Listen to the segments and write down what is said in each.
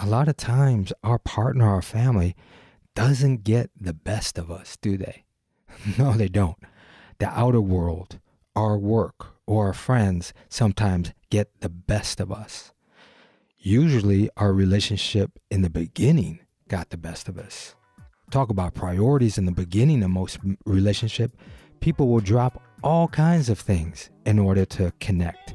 a lot of times our partner, our family, doesn't get the best of us, do they? no, they don't. The outer world, our work, or our friends sometimes get the best of us. Usually, our relationship in the beginning got the best of us. Talk about priorities in the beginning of most relationship, people will drop all kinds of things in order to connect.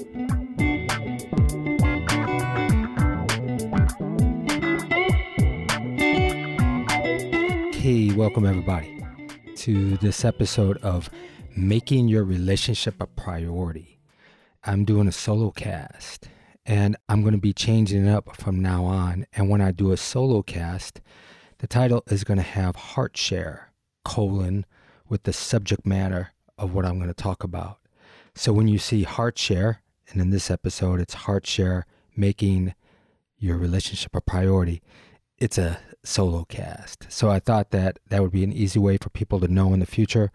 Hey, welcome everybody to this episode of Making Your Relationship a Priority. I'm doing a solo cast and I'm going to be changing it up from now on. And when I do a solo cast, the title is going to have Heart Share, colon, with the subject matter of what I'm going to talk about. So when you see Heart Share, and in this episode it's Heart Share, making your relationship a priority, it's a solo cast. So I thought that that would be an easy way for people to know in the future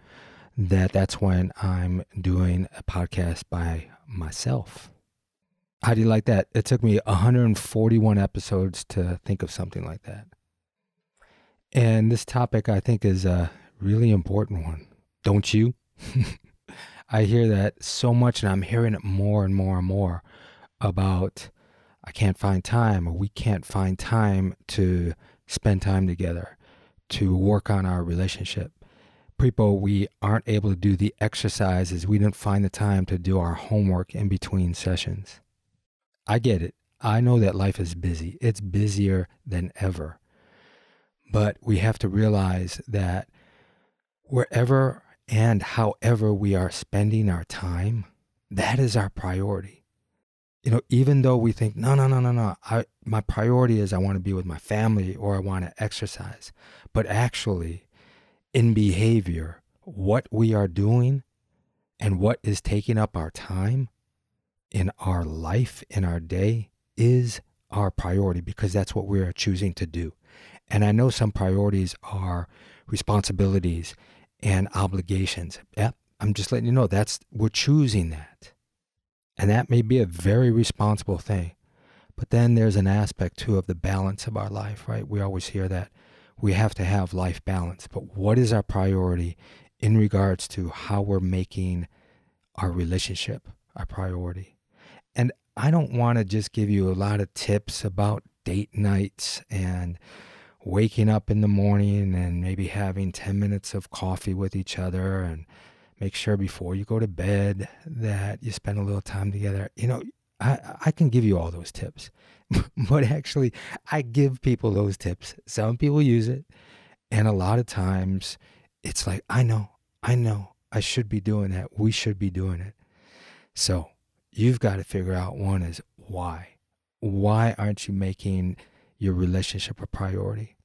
that that's when I'm doing a podcast by myself. How do you like that? It took me 141 episodes to think of something like that. And this topic I think is a really important one. Don't you? I hear that so much and I'm hearing it more and more and more about I can't find time or we can't find time to spend time together, to work on our relationship. People, we aren't able to do the exercises. We didn't find the time to do our homework in between sessions. I get it. I know that life is busy. It's busier than ever. But we have to realize that wherever and however we are spending our time, that is our priority you know, even though we think, no, no, no, no, no, I, my priority is I want to be with my family or I want to exercise. But actually, in behavior, what we are doing and what is taking up our time in our life, in our day, is our priority because that's what we are choosing to do. And I know some priorities are responsibilities and obligations. Yeah, I'm just letting you know that's we're choosing that. And that may be a very responsible thing. But then there's an aspect too of the balance of our life, right? We always hear that we have to have life balance. But what is our priority in regards to how we're making our relationship our priority? And I don't want to just give you a lot of tips about date nights and waking up in the morning and maybe having 10 minutes of coffee with each other and make sure before you go to bed that you spend a little time together. You know, I, I can give you all those tips, but actually, I give people those tips. Some people use it, and a lot of times it's like, I know, I know, I should be doing that. We should be doing it. So you've got to figure out one is why. Why aren't you making your relationship a priority?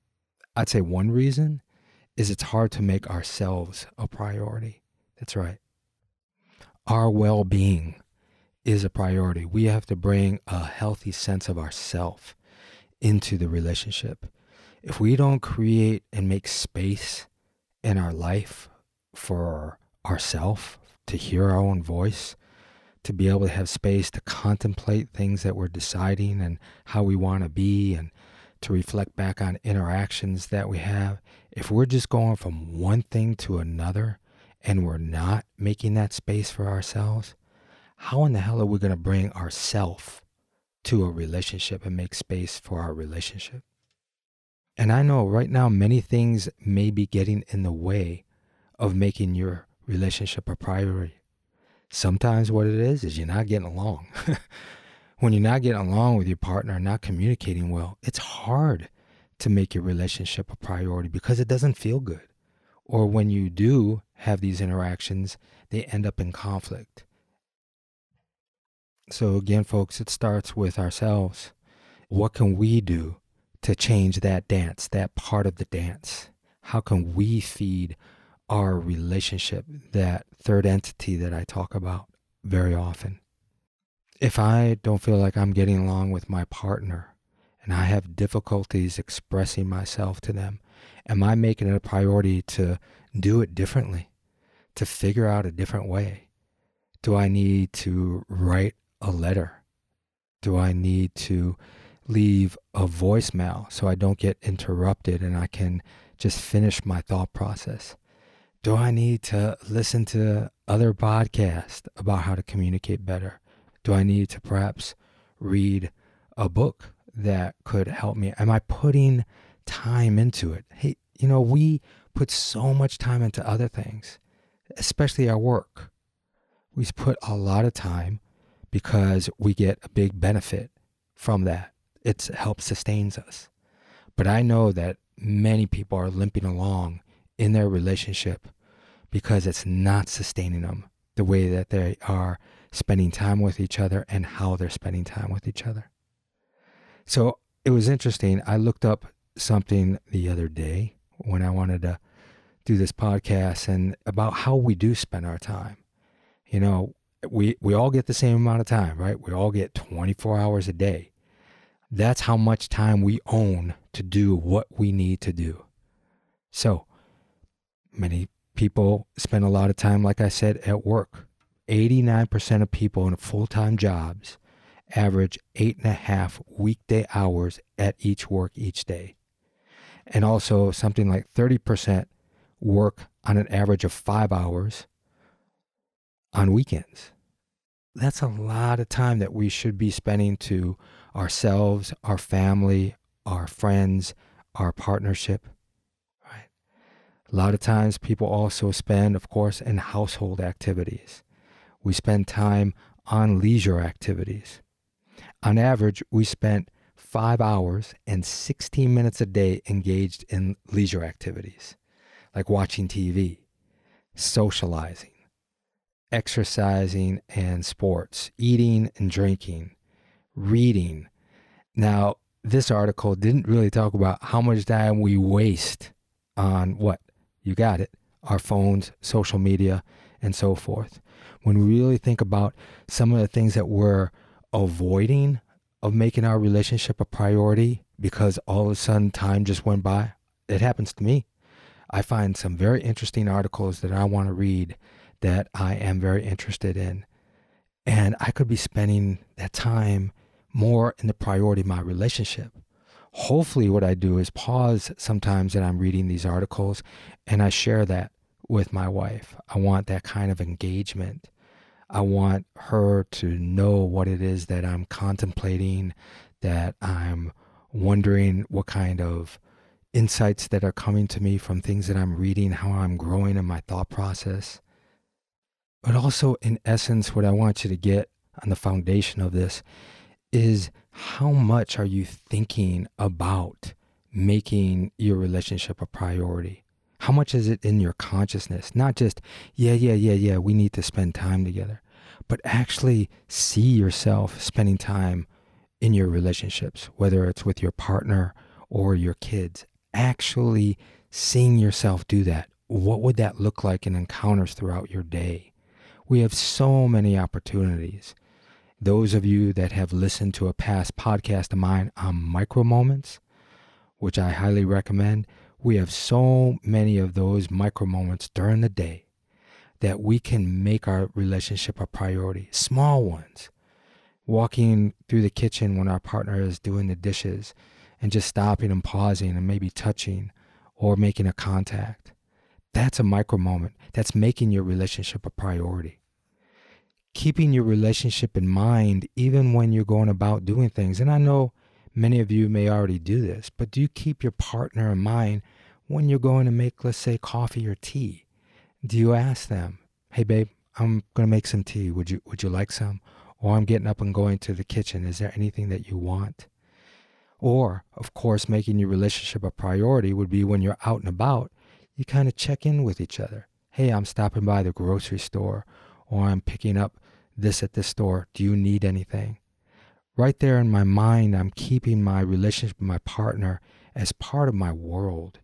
I'd say one reason is it's hard to make ourselves a priority. That's right. Our well being is a priority. We have to bring a healthy sense of ourself into the relationship. If we don't create and make space in our life for ourself to hear our own voice, to be able to have space to contemplate things that we're deciding and how we want to be and to reflect back on interactions that we have, if we're just going from one thing to another and we're not making that space for ourselves, how in the hell are we going to bring ourself to a relationship and make space for our relationship? And I know right now many things may be getting in the way of making your relationship a priority. Sometimes what it is is you're not getting along. when you're not getting along with your partner, not communicating well, it's hard to make your relationship a priority because it doesn't feel good. Or when you do have these interactions, they end up in conflict. So, again, folks, it starts with ourselves. What can we do to change that dance, that part of the dance? How can we feed our relationship, that third entity that I talk about very often? If I don't feel like I'm getting along with my partner and I have difficulties expressing myself to them, am I making it a priority to do it differently, to figure out a different way? Do I need to write a letter? Do I need to leave a voicemail so I don't get interrupted and I can just finish my thought process? Do I need to listen to other podcasts about how to communicate better? Do I need to perhaps read a book that could help me? Am I putting time into it? Hey, you know, we put so much time into other things, especially our work. We put a lot of time because we get a big benefit from that. It helps sustains us. But I know that many people are limping along in their relationship because it's not sustaining them the way that they are spending time with each other and how they're spending time with each other. So it was interesting. I looked up something the other day when I wanted to do this podcast and about how we do spend our time. You know, we we all get the same amount of time, right? We all get 24 hours a day. That's how much time we own to do what we need to do. So, many people spend a lot of time like I said at work. 89% of people in full-time jobs average eight and a half weekday hours at each work each day. And also something like 30% work on an average of five hours on weekends. That's a lot of time that we should be spending to ourselves, our family, our friends, our partnership. Right? A lot of times people also spend, of course, in household activities. We spend time on leisure activities. On average, we spent five hours and 16 minutes a day engaged in leisure activities, like watching TV, socializing, exercising and sports, eating and drinking, reading. Now, this article didn't really talk about how much time we waste on what? You got it. Our phones, social media, and so forth. When we really think about some of the things that we're avoiding of making our relationship a priority because all of a sudden time just went by, it happens to me. I find some very interesting articles that I want to read that I am very interested in. And I could be spending that time more in the priority of my relationship. Hopefully, what I do is pause sometimes that I'm reading these articles and I share that with my wife. I want that kind of engagement. I want her to know what it is that I'm contemplating, that I'm wondering what kind of insights that are coming to me from things that I'm reading, how I'm growing in my thought process. But also, in essence, what I want you to get on the foundation of this is how much are you thinking about making your relationship a priority? How much is it in your consciousness? Not just, yeah, yeah, yeah, yeah, we need to spend time together, but actually see yourself spending time in your relationships, whether it's with your partner or your kids. Actually seeing yourself do that. What would that look like in encounters throughout your day? We have so many opportunities. Those of you that have listened to a past podcast of mine on micro moments, which I highly recommend, we have so many of those micro moments during the day that we can make our relationship a priority. Small ones. Walking through the kitchen when our partner is doing the dishes and just stopping and pausing and maybe touching or making a contact. That's a micro moment. That's making your relationship a priority keeping your relationship in mind even when you're going about doing things. And I know many of you may already do this, but do you keep your partner in mind when you're going to make, let's say, coffee or tea? Do you ask them, "Hey, babe, I'm going to make some tea. Would you Would you like some?" Or I'm getting up and going to the kitchen. Is there anything that you want? Or, of course, making your relationship a priority would be when you're out and about, you kind of check in with each other. Hey, I'm stopping by the grocery store, or I'm picking up this at this store. Do you need anything? Right there in my mind, I'm keeping my relationship with my partner as part of my world.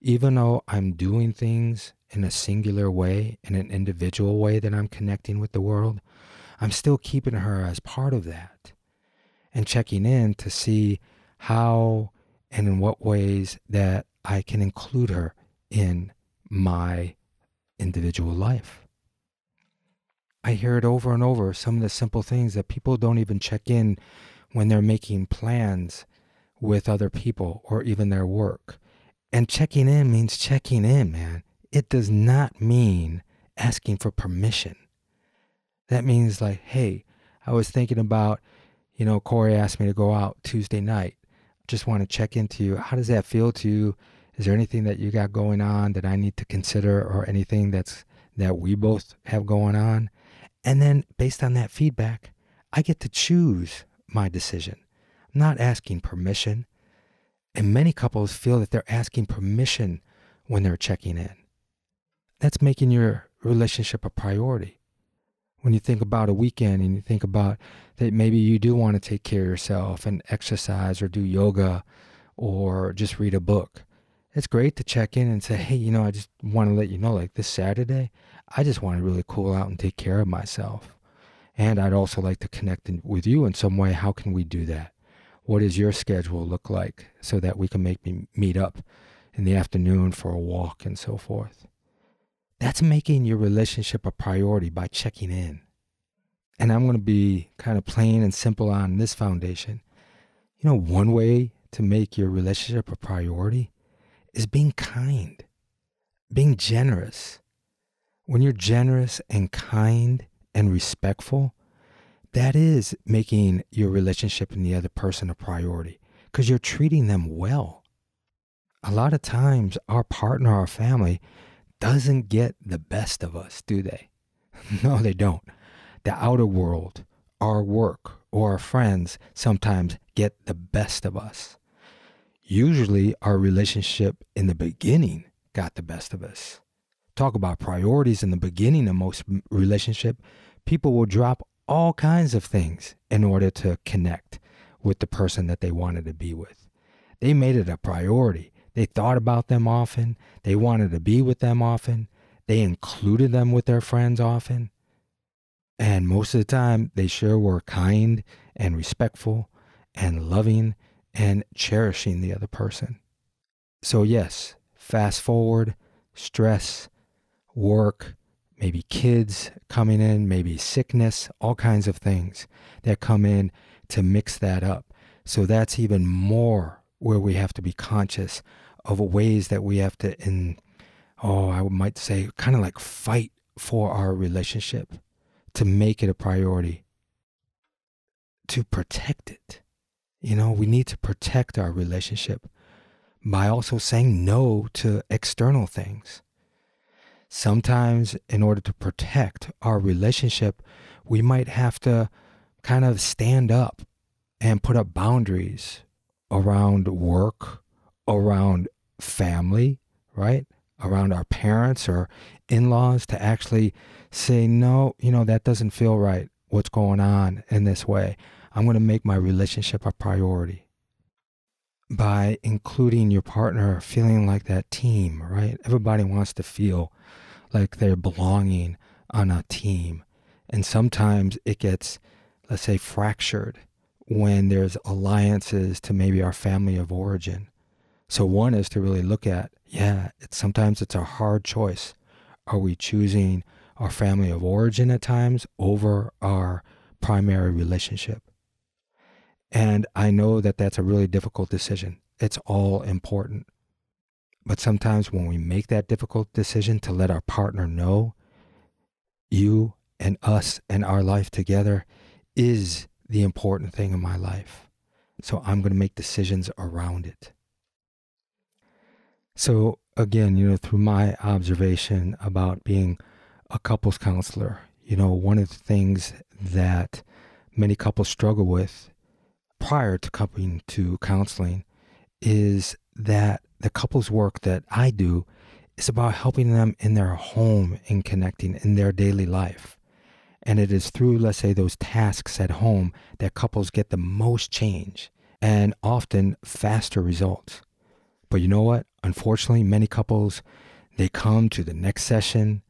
Even though I'm doing things in a singular way, in an individual way that I'm connecting with the world, I'm still keeping her as part of that and checking in to see how and in what ways that I can include her in my individual life. I hear it over and over some of the simple things that people don't even check in when they're making plans with other people or even their work. And checking in means checking in, man. It does not mean asking for permission. That means, like, hey, I was thinking about, you know, Corey asked me to go out Tuesday night. Just want to check into you. How does that feel to you? Is there anything that you got going on that I need to consider or anything that's that we both have going on? And then based on that feedback, I get to choose my decision. I'm not asking permission. And many couples feel that they're asking permission when they're checking in. That's making your relationship a priority. When you think about a weekend and you think about that maybe you do want to take care of yourself and exercise or do yoga or just read a book, it's great to check in and say, hey, you know, I just want to let you know, like this Saturday, I just want to really cool out and take care of myself. And I'd also like to connect in, with you in some way. How can we do that? What does your schedule look like so that we can make me meet up in the afternoon for a walk and so forth? That's making your relationship a priority by checking in. And I'm going to be kind of plain and simple on this foundation. You know, one way to make your relationship a priority is being kind, being generous. When you're generous and kind and respectful, that is making your relationship and the other person a priority because you're treating them well. A lot of times, our partner, our family, doesn't get the best of us, do they? no, they don't. The outer world, our work, or our friends sometimes get the best of us. Usually, our relationship in the beginning got the best of us. Talk about priorities in the beginning of most relationship. People will drop all kinds of things in order to connect with the person that they wanted to be with. They made it a priority. They thought about them often. They wanted to be with them often. They included them with their friends often. And most of the time, they sure were kind and respectful and loving and cherishing the other person. So, yes, fast forward, stress, work, maybe kids coming in, maybe sickness, all kinds of things that come in to mix that up. So that's even more where we have to be conscious of ways that we have to in oh, I might say kind of like fight for our relationship to make it a priority to protect it. You know, we need to protect our relationship by also saying no to external things. Sometimes, in order to protect our relationship, we might have to kind of stand up and put up boundaries around work, around family, right? Around our parents or in laws to actually say, no, you know, that doesn't feel right. What's going on in this way? I'm going to make my relationship a priority by including your partner feeling like that team, right? Everybody wants to feel like they're belonging on a team. And sometimes it gets, let's say, fractured when there's alliances to maybe our family of origin. So one is to really look at, yeah, it's sometimes it's a hard choice. Are we choosing our family of origin at times over our primary relationship? And I know that that's a really difficult decision. It's all important. But sometimes when we make that difficult decision to let our partner know you and us and our life together is the important thing in my life. So I'm going to make decisions around it. So again, you know, through my observation about being a couples counselor, you know, one of the things that many couples struggle with prior to coming to counseling is that the couples work that I do is about helping them in their home and connecting in their daily life. And it is through, let's say, those tasks at home that couples get the most change and often faster results. But you know what? Unfortunately, many couples, they come to the next session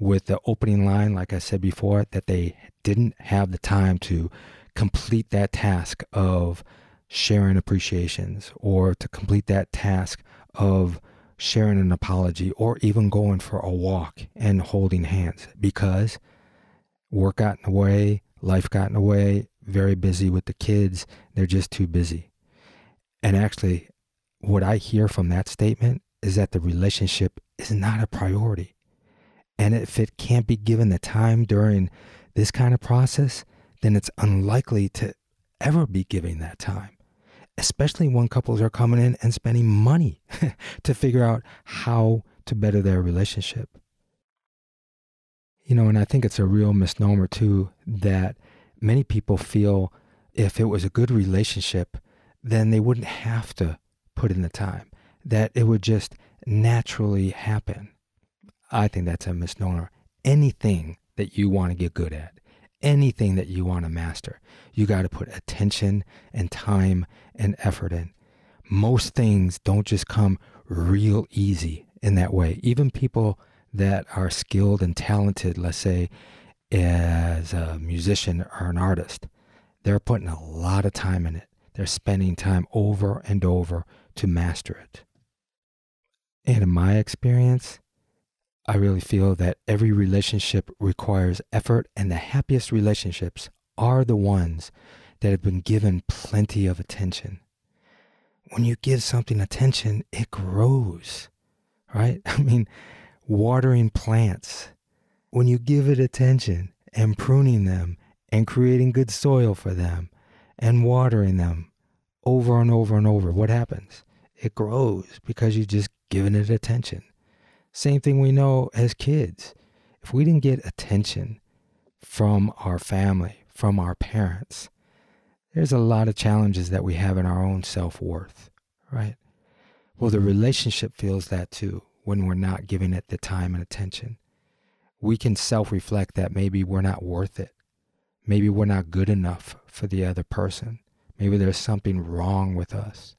with the opening line, like I said before, that they didn't have the time to complete that task of sharing appreciations or to complete that task of sharing an apology or even going for a walk and holding hands because work got in the way, life got in the way, very busy with the kids. They're just too busy. And actually, what I hear from that statement is that the relationship is not a priority. And if it can't be given the time during this kind of process, then it's unlikely to ever be giving that time, especially when couples are coming in and spending money to figure out how to better their relationship. You know, and I think it's a real misnomer too that many people feel if it was a good relationship, then they wouldn't have to put in the time, that it would just naturally happen. I think that's a misnomer. Anything that you want to get good at, anything that you want to master, you got to put attention and time and effort in. Most things don't just come real easy in that way. Even people that are skilled and talented, let's say as a musician or an artist, they're putting a lot of time in it. They're spending time over and over to master it. And in my experience, I really feel that every relationship requires effort, and the happiest relationships are the ones that have been given plenty of attention. When you give something attention, it grows, right? I mean, watering plants, when you give it attention and pruning them and creating good soil for them and watering them over and over and over, what happens? It grows because you've just given it attention. Same thing we know as kids. If we didn't get attention from our family, from our parents, there's a lot of challenges that we have in our own self worth, right? Well, the mm-hmm. relationship feels that too when we're not giving it the time and attention. We can self reflect that maybe we're not worth it. Maybe we're not good enough for the other person. Maybe there's something wrong with us.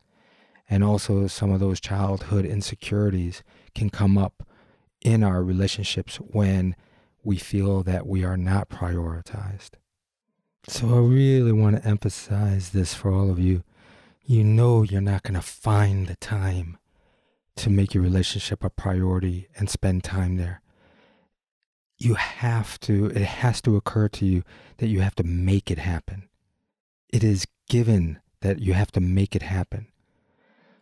And also, some of those childhood insecurities can come up in our relationships when we feel that we are not prioritized. So, I really want to emphasize this for all of you. You know, you're not going to find the time to make your relationship a priority and spend time there. You have to, it has to occur to you that you have to make it happen. It is given that you have to make it happen.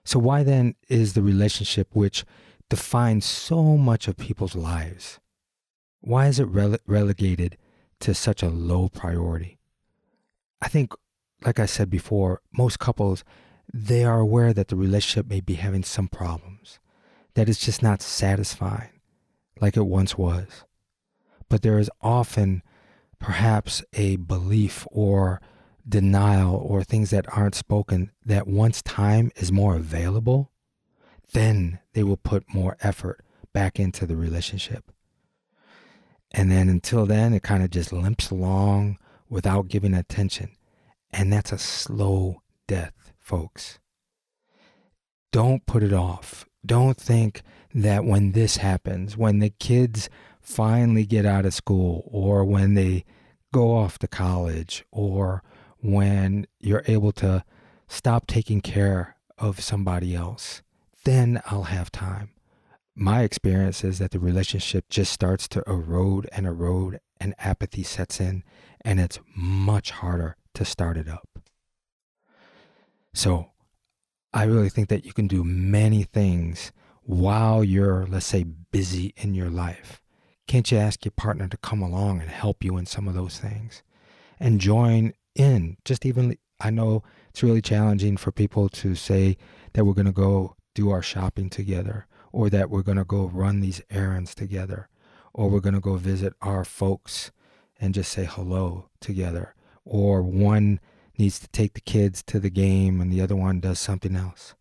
So, why then is the relationship which defines so much of people's lives, why is it rele- relegated to such a low priority? I think, like I said before, most couples, they are aware that the relationship may be having some problems, that it's just not satisfying like it once was. But there is often perhaps a belief or denial or things that aren't spoken, that once time is more available, then they will put more effort back into the relationship. And then until then, it kind of just limps along without giving attention. And that's a slow death, folks. Don't put it off. Don't think that when this happens, when the kids finally get out of school, or when they go off to college, or when you're able to stop taking care of somebody else, then I'll have time. My experience is that the relationship just starts to erode and erode, and apathy sets in, and it's much harder to start it up. So, I really think that you can do many things while you're, let's say, busy in your life. Can't you ask your partner to come along and help you in some of those things? And join in. Just even, I know it's really challenging for people to say that we're going to go do our shopping together or that we're going to go run these errands together or we're going to go visit our folks and just say hello together or one needs to take the kids to the game and the other one does something else.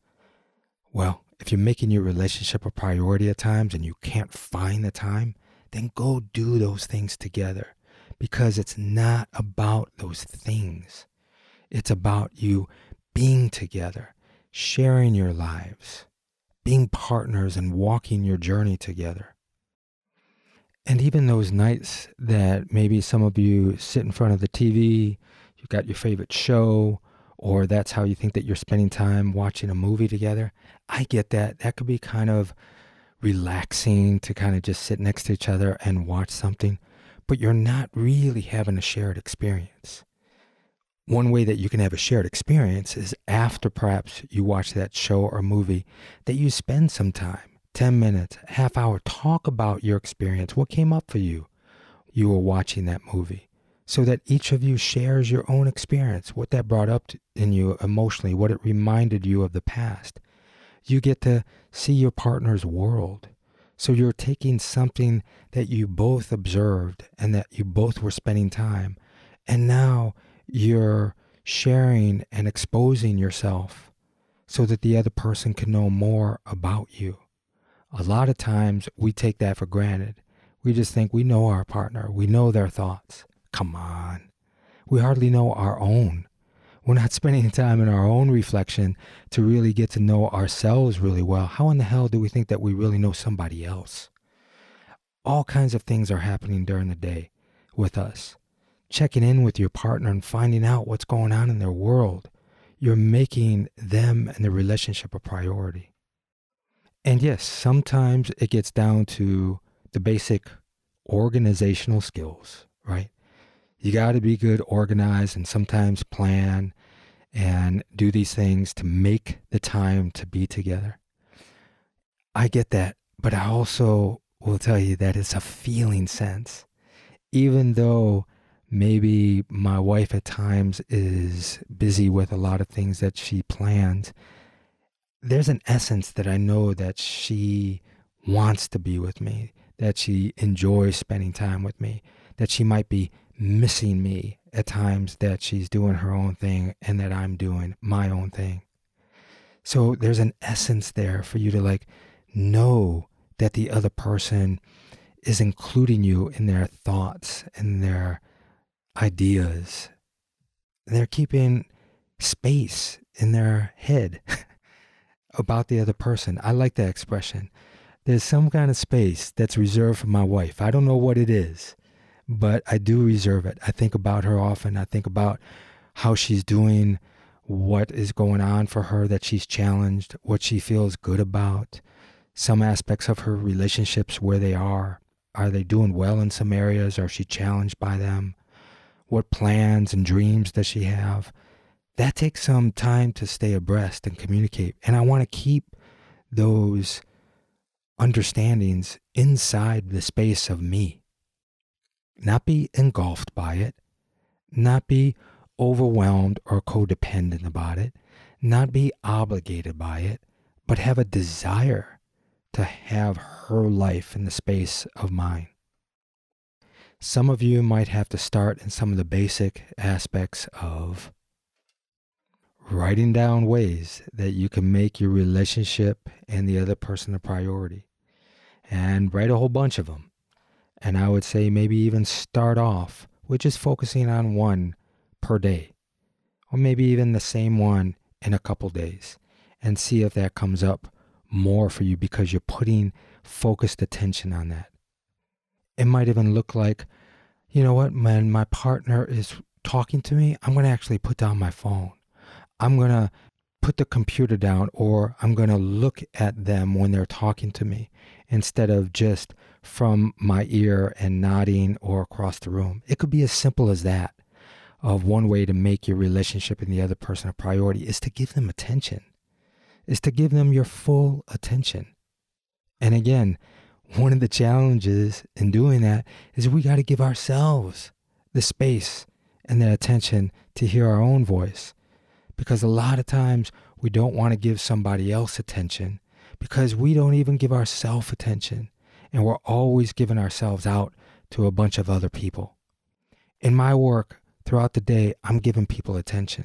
Well, if you're making your relationship a priority at times and you can't find the time, then go do those things together because it's not about those things. It's about you being together, sharing your lives, being partners and walking your journey together. And even those nights that maybe some of you sit in front of the TV, you've got your favorite show, or that's how you think that you're spending time watching a movie together. I get that. That could be kind of relaxing to kind of just sit next to each other and watch something, but you're not really having a shared experience. One way that you can have a shared experience is after perhaps you watch that show or movie that you spend some time 10 minutes, half hour, talk about your experience. What came up for you? You were watching that movie. So that each of you shares your own experience, what that brought up in you emotionally, what it reminded you of the past. You get to see your partner's world. So you're taking something that you both observed and that you both were spending time, and now you're sharing and exposing yourself so that the other person can know more about you. A lot of times we take that for granted. We just think we know our partner, we know their thoughts. Come on. We hardly know our own. We're not spending time in our own reflection to really get to know ourselves really well. How in the hell do we think that we really know somebody else? All kinds of things are happening during the day with us. Checking in with your partner and finding out what's going on in their world. You're making them and the relationship a priority. And yes, sometimes it gets down to the basic organizational skills, right? You got to be good organized and sometimes plan and do these things to make the time to be together. I get that, but I also will tell you that it's a feeling sense. Even though maybe my wife at times is busy with a lot of things that she plans, there's an essence that I know that she wants to be with me, that she enjoys spending time with me, that she might be missing me at times that she's doing her own thing and that I'm doing my own thing. So there's an essence there for you to like know that the other person is including you in their thoughts and their ideas. They're keeping space in their head about the other person. I like that expression. There's some kind of space that's reserved for my wife. I don't know what it is, but I do reserve it. I think about her often. I think about how she's doing, what is going on for her that she's challenged, what she feels good about, some aspects of her relationships where they are. Are they doing well in some areas? Are she challenged by them? What plans and dreams does she have? That takes some time to stay abreast and communicate. And I want to keep those understandings inside the space of me, not be engulfed by it, not be overwhelmed or codependent about it, not be obligated by it, but have a desire to have her life in the space of mine. Some of you might have to start in some of the basic aspects of writing down ways that you can make your relationship and the other person a priority and write a whole bunch of them. And I would say maybe even start off with just focusing on one per day, or maybe even the same one in a couple days, and see if that comes up more for you because you're putting focused attention on that. It might even look like, you know what, when my partner is talking to me, I'm going to actually put down my phone I'm going to put the computer down or I'm going to look at them when they're talking to me instead of just from my ear and nodding or across the room. It could be as simple as that. Of one way to make your relationship and the other person a priority is to give them attention, is to give them your full attention. And again, one of the challenges in doing that is we got to give ourselves the space and the attention to hear our own voice because a lot of times we don't want to give somebody else attention because we don't even give ourselves attention and we're always giving ourselves out to a bunch of other people. In my work throughout the day, I'm giving people attention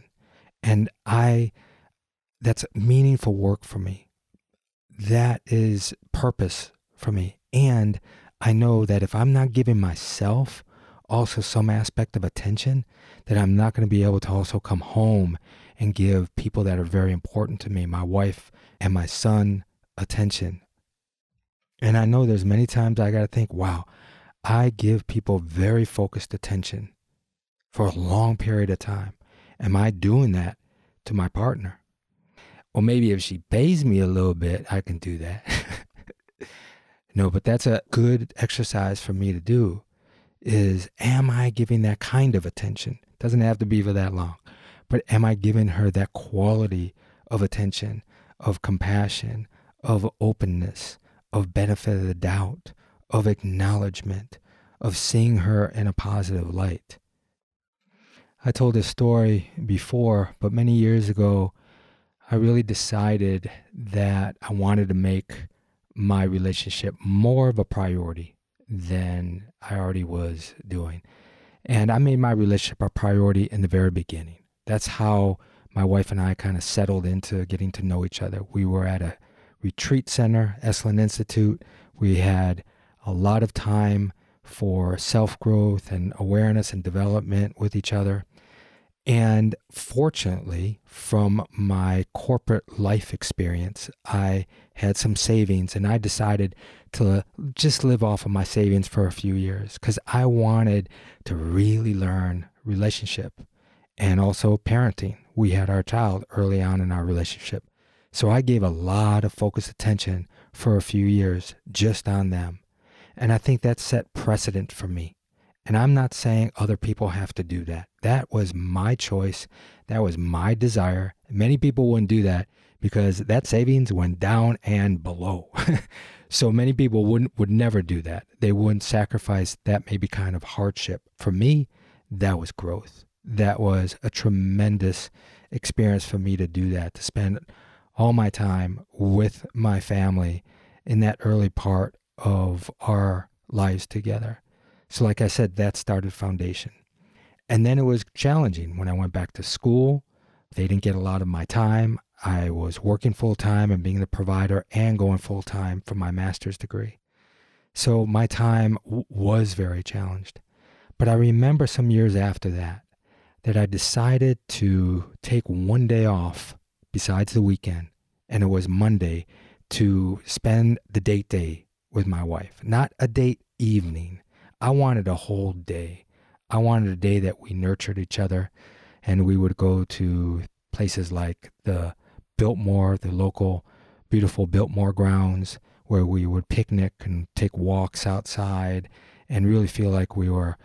and I that's meaningful work for me. That is purpose for me. And I know that if I'm not giving myself also some aspect of attention that I'm not going to be able to also come home and give people that are very important to me, my wife and my son, attention. And I know there's many times I got to think, wow, I give people very focused attention for a long period of time. Am I doing that to my partner? Or maybe if she pays me a little bit, I can do that. no, but that's a good exercise for me to do is am I giving that kind of attention? Doesn't have to be for that long, but am I giving her that quality of attention, of compassion, of openness, of benefit of the doubt, of acknowledgement, of seeing her in a positive light? I told this story before, but many years ago, I really decided that I wanted to make my relationship more of a priority than I already was doing. And I made my relationship a priority in the very beginning. That's how my wife and I kind of settled into getting to know each other. We were at a retreat center, Esalen Institute. We had a lot of time for self growth and awareness and development with each other. And fortunately, from my corporate life experience, I had some savings and I decided to just live off of my savings for a few years because I wanted to really learn relationship and also parenting. We had our child early on in our relationship. So I gave a lot of focused attention for a few years just on them. And I think that set precedent for me. And I'm not saying other people have to do that. That was my choice. That was my desire. Many people wouldn't do that because that savings went down and below. so many people wouldn't would never do that. They wouldn't sacrifice that maybe kind of hardship. For me, that was growth. That was a tremendous experience for me to do that, to spend all my time with my family in that early part of our lives together. So, like I said, that started foundation. And then it was challenging when I went back to school. They didn't get a lot of my time. I was working full time and being the provider and going full time for my master's degree. So my time w- was very challenged. But I remember some years after that that I decided to take one day off besides the weekend, and it was Monday to spend the date day with my wife. Not a date evening, I wanted a whole day. I wanted a day that we nurtured each other and we would go to places like the Biltmore, the local beautiful Biltmore grounds, where we would picnic and take walks outside and really feel like we were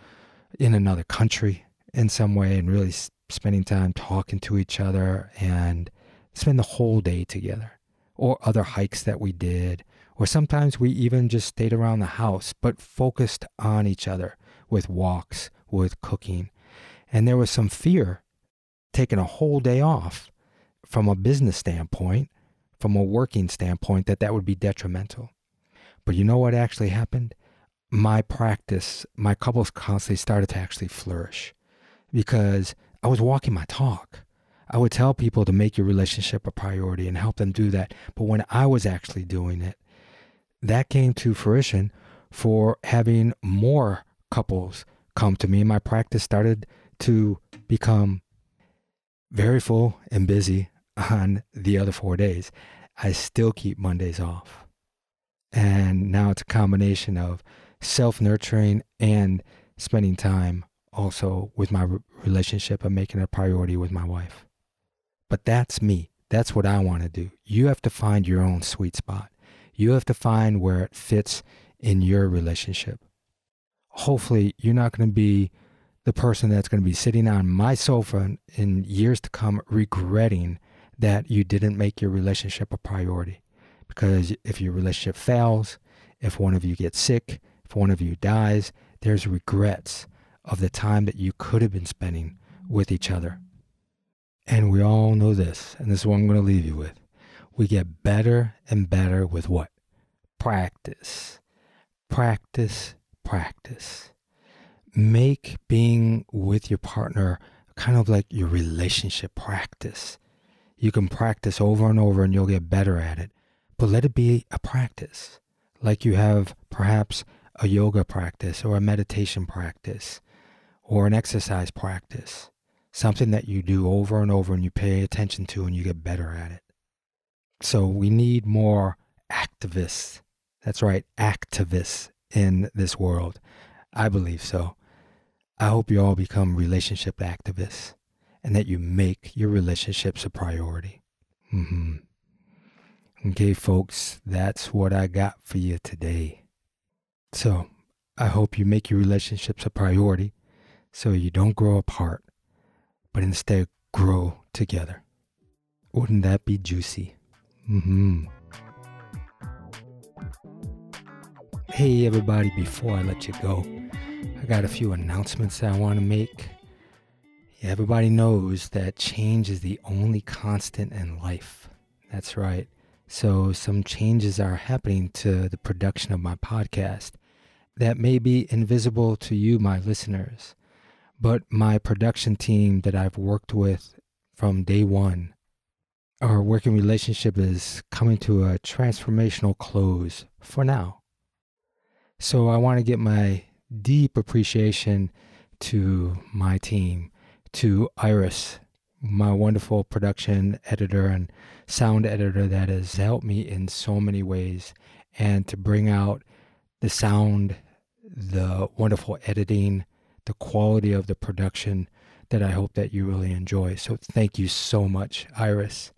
in another country in some way and really spending time talking to each other and spend the whole day together. Or other hikes that we did, or sometimes we even just stayed around the house, but focused on each other with walks, with cooking. And there was some fear taking a whole day off from a business standpoint, from a working standpoint, that that would be detrimental. But you know what actually happened? My practice, my couples constantly started to actually flourish because I was walking my talk. I would tell people to make your relationship a priority and help them do that. But when I was actually doing it, that came to fruition for having more couples come to me. My practice started to become very full and busy on the other four days. I still keep Mondays off. And now it's a combination of self nurturing and spending time also with my relationship and making it a priority with my wife. But that's me. That's what I want to do. You have to find your own sweet spot. You have to find where it fits in your relationship. Hopefully, you're not going to be the person that's going to be sitting on my sofa in years to come regretting that you didn't make your relationship a priority. Because if your relationship fails, if one of you gets sick, if one of you dies, there's regrets of the time that you could have been spending with each other. And we all know this, and this is what I'm going to leave you with we get better and better with what? Practice. Practice, practice. Make being with your partner kind of like your relationship practice. You can practice over and over and you'll get better at it, but let it be a practice. Like you have perhaps a yoga practice or a meditation practice or an exercise practice, something that you do over and over and you pay attention to and you get better at it. So we need more activists. That's right, activists in this world. I believe so. I hope you all become relationship activists and that you make your relationships a priority. Mm-hmm. Okay, folks, that's what I got for you today. So I hope you make your relationships a priority so you don't grow apart, but instead grow together. Wouldn't that be juicy? Mm-hmm. Hey, everybody, before I let you go, I got a few announcements that I want to make. Everybody knows that change is the only constant in life. That's right. So, some changes are happening to the production of my podcast that may be invisible to you, my listeners. But my production team that I've worked with from day one, our working relationship is coming to a transformational close for now. So, I want to get my deep appreciation to my team, to Iris, my wonderful production editor and sound editor that has helped me in so many ways and to bring out the sound, the wonderful editing, the quality of the production that I hope that you really enjoy. So thank you so much, Iris.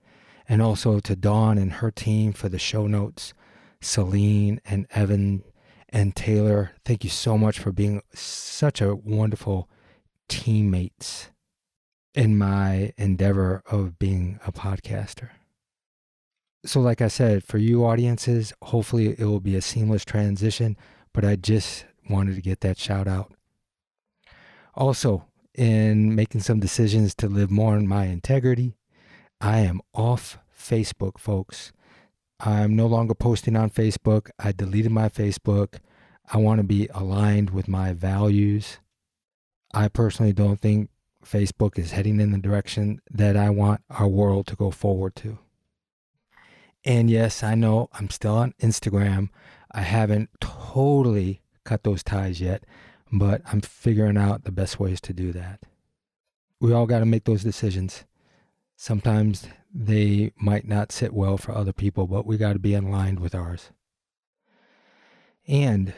And also to Dawn and her team for the show notes, Celine and Evan and Taylor. Thank you so much for being such a wonderful teammates in my endeavor of being a podcaster. So, like I said, for you audiences, hopefully it will be a seamless transition, but I just wanted to get that shout out. Also, in making some decisions to live more in my integrity, I am off Facebook, folks. I'm no longer posting on Facebook. I deleted my Facebook. I want to be aligned with my values. I personally don't think Facebook is heading in the direction that I want our world to go forward to. And yes, I know I'm still on Instagram. I haven't totally cut those ties yet, but I'm figuring out the best ways to do that. We all got to make those decisions. Sometimes they might not sit well for other people, but we got to be in line with ours. And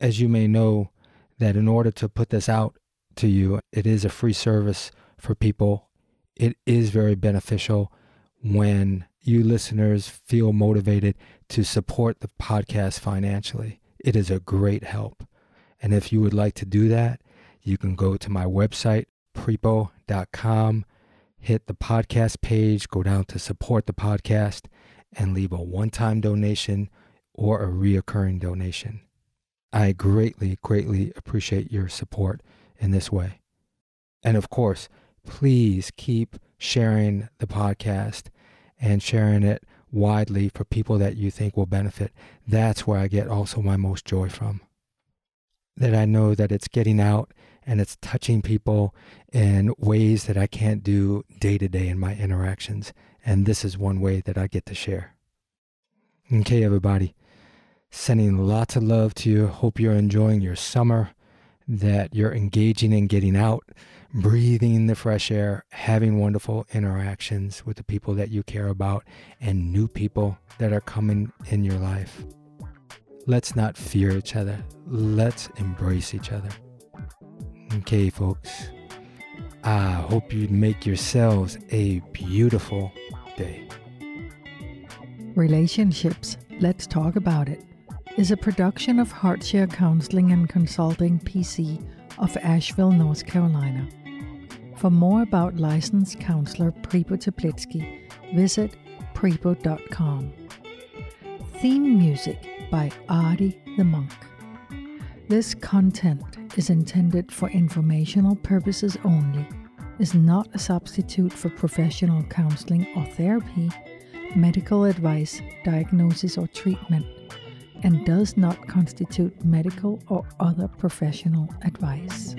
as you may know, that in order to put this out to you, it is a free service for people. It is very beneficial when you listeners feel motivated to support the podcast financially. It is a great help. And if you would like to do that, you can go to my website, prepo.com, hit the podcast page, go down to support the podcast, and leave a one time donation or a reoccurring donation. I greatly, greatly appreciate your support in this way. And of course, please keep sharing the podcast and sharing it widely for people that you think will benefit. That's where I get also my most joy from. That I know that it's getting out and it's touching people in ways that I can't do day to day in my interactions. And this is one way that I get to share. Okay, everybody. Sending lots of love to you. Hope you're enjoying your summer, that you're engaging in getting out, breathing the fresh air, having wonderful interactions with the people that you care about, and new people that are coming in your life. Let's not fear each other. Let's embrace each other. Okay, folks. I hope you make yourselves a beautiful day. Relationships. Let's talk about it is a production of Heartshare Counseling and Consulting PC of Asheville, North Carolina. For more about licensed counselor Prepo Teplitsky, visit prepo.com. Theme music by Artie the Monk. This content is intended for informational purposes only, is not a substitute for professional counseling or therapy, medical advice, diagnosis, or treatment and does not constitute medical or other professional advice.